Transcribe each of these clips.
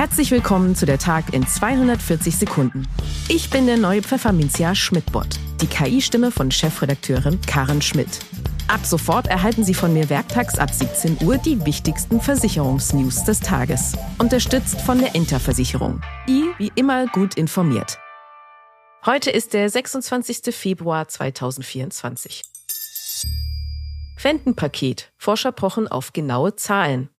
Herzlich willkommen zu der Tag in 240 Sekunden. Ich bin der neue Pfefferminzia Schmidt-Bot, die KI-Stimme von Chefredakteurin Karen Schmidt. Ab sofort erhalten Sie von mir werktags ab 17 Uhr die wichtigsten Versicherungsnews des Tages. Unterstützt von der Interversicherung. I wie immer gut informiert. Heute ist der 26. Februar 2024. Rentenpaket. Forscher pochen auf genaue Zahlen.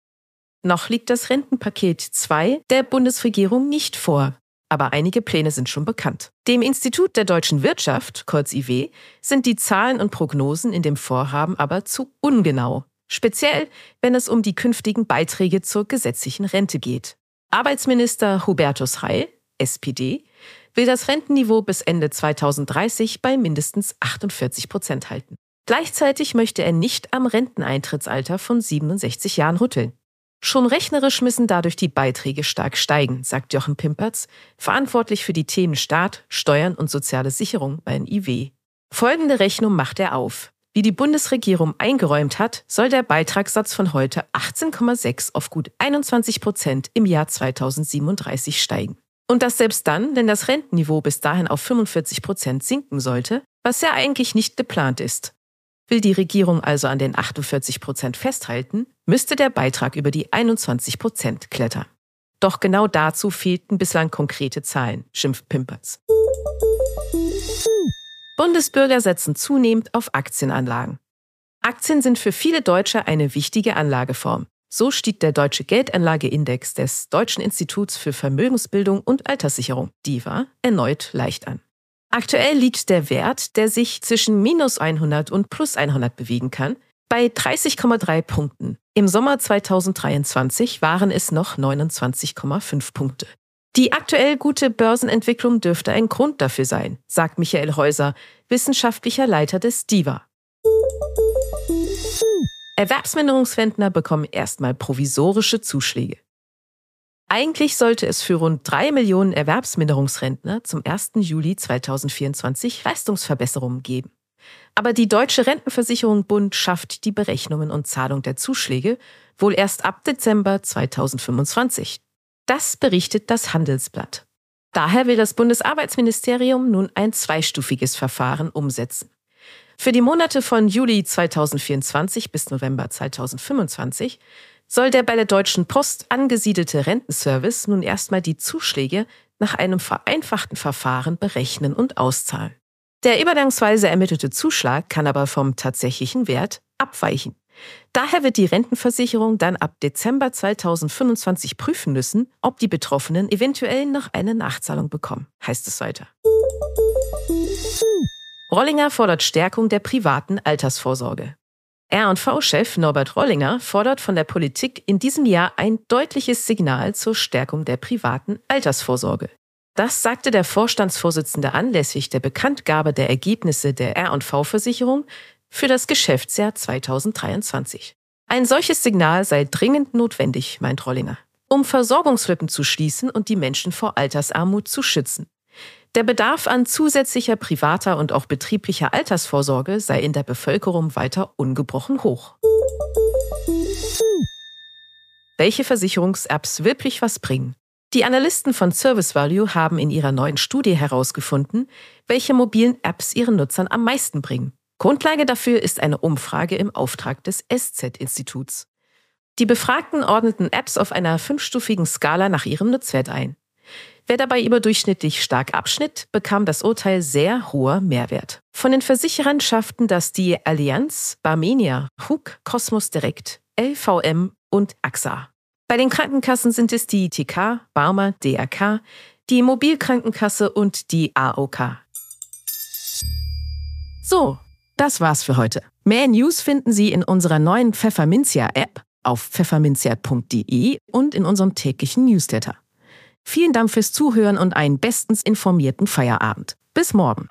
Noch liegt das Rentenpaket 2 der Bundesregierung nicht vor. Aber einige Pläne sind schon bekannt. Dem Institut der deutschen Wirtschaft, kurz IW, sind die Zahlen und Prognosen in dem Vorhaben aber zu ungenau. Speziell, wenn es um die künftigen Beiträge zur gesetzlichen Rente geht. Arbeitsminister Hubertus Heil, SPD, will das Rentenniveau bis Ende 2030 bei mindestens 48 Prozent halten. Gleichzeitig möchte er nicht am Renteneintrittsalter von 67 Jahren rütteln. Schon rechnerisch müssen dadurch die Beiträge stark steigen, sagt Jochen Pimpertz, verantwortlich für die Themen Staat, Steuern und soziale Sicherung bei NIW. Folgende Rechnung macht er auf. Wie die Bundesregierung eingeräumt hat, soll der Beitragssatz von heute 18,6 auf gut 21 Prozent im Jahr 2037 steigen. Und das selbst dann, wenn das Rentenniveau bis dahin auf 45 Prozent sinken sollte, was ja eigentlich nicht geplant ist. Will die Regierung also an den 48 Prozent festhalten, müsste der Beitrag über die 21 Prozent klettern. Doch genau dazu fehlten bislang konkrete Zahlen, schimpft Pimpertz. Bundesbürger setzen zunehmend auf Aktienanlagen. Aktien sind für viele Deutsche eine wichtige Anlageform. So stieg der Deutsche Geldanlageindex des Deutschen Instituts für Vermögensbildung und Alterssicherung, DIVA, erneut leicht an. Aktuell liegt der Wert, der sich zwischen minus 100 und plus 100 bewegen kann, bei 30,3 Punkten. Im Sommer 2023 waren es noch 29,5 Punkte. Die aktuell gute Börsenentwicklung dürfte ein Grund dafür sein, sagt Michael Häuser, wissenschaftlicher Leiter des DIVA. Erwerbsminderungsrentner bekommen erstmal provisorische Zuschläge. Eigentlich sollte es für rund drei Millionen Erwerbsminderungsrentner zum 1. Juli 2024 Leistungsverbesserungen geben. Aber die Deutsche Rentenversicherung Bund schafft die Berechnungen und Zahlung der Zuschläge wohl erst ab Dezember 2025. Das berichtet das Handelsblatt. Daher will das Bundesarbeitsministerium nun ein zweistufiges Verfahren umsetzen. Für die Monate von Juli 2024 bis November 2025 soll der bei der Deutschen Post angesiedelte Rentenservice nun erstmal die Zuschläge nach einem vereinfachten Verfahren berechnen und auszahlen. Der übergangsweise ermittelte Zuschlag kann aber vom tatsächlichen Wert abweichen. Daher wird die Rentenversicherung dann ab Dezember 2025 prüfen müssen, ob die Betroffenen eventuell noch eine Nachzahlung bekommen, heißt es weiter. Rollinger fordert Stärkung der privaten Altersvorsorge. R&V-Chef Norbert Rollinger fordert von der Politik in diesem Jahr ein deutliches Signal zur Stärkung der privaten Altersvorsorge. Das sagte der Vorstandsvorsitzende anlässlich der Bekanntgabe der Ergebnisse der R&V-Versicherung für das Geschäftsjahr 2023. Ein solches Signal sei dringend notwendig, meint Rollinger, um Versorgungslücken zu schließen und die Menschen vor Altersarmut zu schützen. Der Bedarf an zusätzlicher privater und auch betrieblicher Altersvorsorge sei in der Bevölkerung weiter ungebrochen hoch. Welche Versicherungs-Apps wirklich was bringen? Die Analysten von Service Value haben in ihrer neuen Studie herausgefunden, welche mobilen Apps ihren Nutzern am meisten bringen. Grundlage dafür ist eine Umfrage im Auftrag des SZ-Instituts. Die Befragten ordneten Apps auf einer fünfstufigen Skala nach ihrem Nutzwert ein. Wer dabei überdurchschnittlich stark abschnitt, bekam das Urteil sehr hoher Mehrwert. Von den Versicherern schafften das die Allianz, Barmenia, HUK, Cosmos Direct, LVM und AXA. Bei den Krankenkassen sind es die TK, Barmer, DRK, die Mobilkrankenkasse und die AOK. So, das war's für heute. Mehr News finden Sie in unserer neuen Pfefferminzia-App auf pfefferminzia.de und in unserem täglichen Newsletter. Vielen Dank fürs Zuhören und einen bestens informierten Feierabend. Bis morgen.